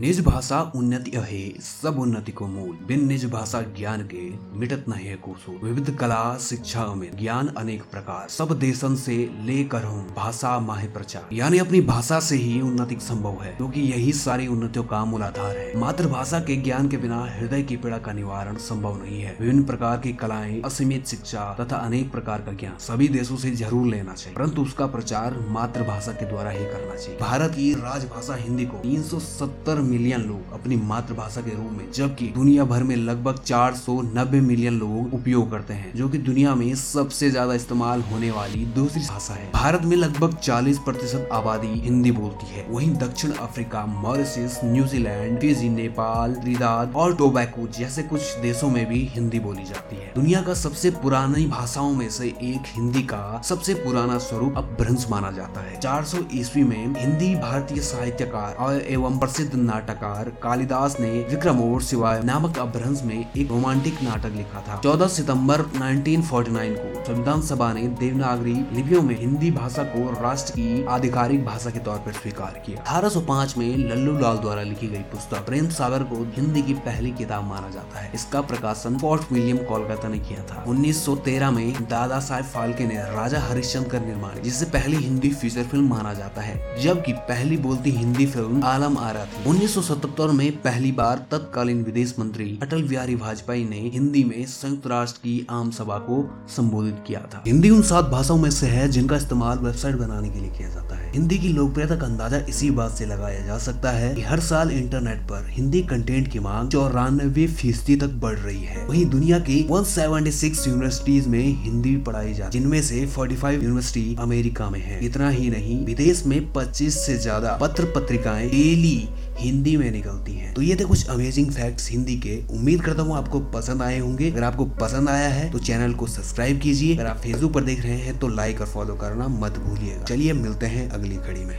निज भाषा उन्नति अहे, सब उन्नति को मूल। बिन निज भाषा ज्ञान के मिटत नहीं है कोसो। विविध कला, शिक्षा में ज्ञान अनेक प्रकार। सब देशन से लेकर हूँ भाषा माहे प्रचार। यानी अपनी भाषा से ही उन्नति संभव है, क्योंकि तो यही सारी उन्नतियों का मूल आधार है। मातृभाषा के ज्ञान के बिना हृदय की पीड़ा का निवारण संभव नहीं है। विभिन्न प्रकार की कलाएँ, असीमित शिक्षा तथा अनेक प्रकार का ज्ञान, सभी देशों से ज़रूर लेना चाहिए। परंतु उसका प्रचार मातृभाषा के द्वारा ही करना चाहिए। भारत की राजभाषा हिंदी को तीन सौ सत्तर मिलियन लोग अपनी मातृभाषा के रूप में, जबकि दुनिया भर में लगभग 490 मिलियन लोग उपयोग करते हैं, जो कि दुनिया में सबसे ज़्यादा इस्तेमाल होने वाली दूसरी भाषा है। भारत में लगभग 40 प्रतिशत आबादी हिंदी बोलती है। वहीं दक्षिण Africa, Mauritius New Zealand Fiji, Nepal, Trinidad और टोबैको जैसे कुछ देशों में भी हिंदी बोली जाती है। दुनिया का सबसे पुरानी भाषाओं में से एक हिंदी का सबसे पुराना स्वरूप अपभ्रंश माना जाता है। 400 ईस्वी में हिंदी भारतीय साहित्यकार और एवं प्रसिद्ध नाटककार कालिदास ने विक्रम और शिवाय नामक अभ्रंश में एक रोमांटिक नाटक लिखा था 14 सितंबर 1949 को। संविधान सभा ने देवनागरी लिपियों में हिंदी भाषा को राष्ट्र की आधिकारिक भाषा के तौर पर स्वीकार किया। अठारह में लल्लू लाल द्वारा लिखी गई पुस्तक प्रेम सागर को हिंदी की पहली किताब माना जाता है। इसका प्रकाशन फोर्ट विलियम कोलकाता ने किया था। 1913 में दादा साहेब फाल्के ने राजा हरिश्चंद्र का निर्माण, जिसे पहली हिंदी फीचर फ़िल्म माना जाता है, जबकि पहली बोलती हिंदी फ़िल्म आलम आरा थी। उन्नीस सौ सतहत्तर में पहली बार तत्कालीन विदेश मंत्री अटल बिहारी वाजपेयी ने हिंदी में संयुक्त राष्ट्र की आम सभा को संबोधित किया था। हिंदी उन सात भाषाओं में से है जिनका इस्तेमाल वेबसाइट बनाने के लिए किया जाता है। हिंदी की लोकप्रियता का अंदाज़ा इसी बात से लगाया जा सकता है कि हर साल इंटरनेट पर हिंदी कंटेंट की मांग चौरानवे फ़ीसदी तक बढ़ रही है। वहीं दुनिया की 176 यूनिवर्सिटीज में हिंदी पढ़ाई जाती जिनमें से 45 यूनिवर्सिटी अमेरिका में है। इतना ही नहीं, विदेश में 25 से ज़्यादा पत्र पत्रिकाएँ डेली हिंदी में निकलती हैं। तो ये थे कुछ अमेजिंग फैक्ट्स हिंदी के। उम्मीद करता हूँ आपको पसंद आए होंगे। अगर आपको पसंद आया है तो चैनल को सब्सक्राइब कीजिए। अगर आप फेसबुक पर देख रहे हैं तो लाइक और फॉलो करना मत भूलिएगा। चलिए मिलते हैं अगली कड़ी में।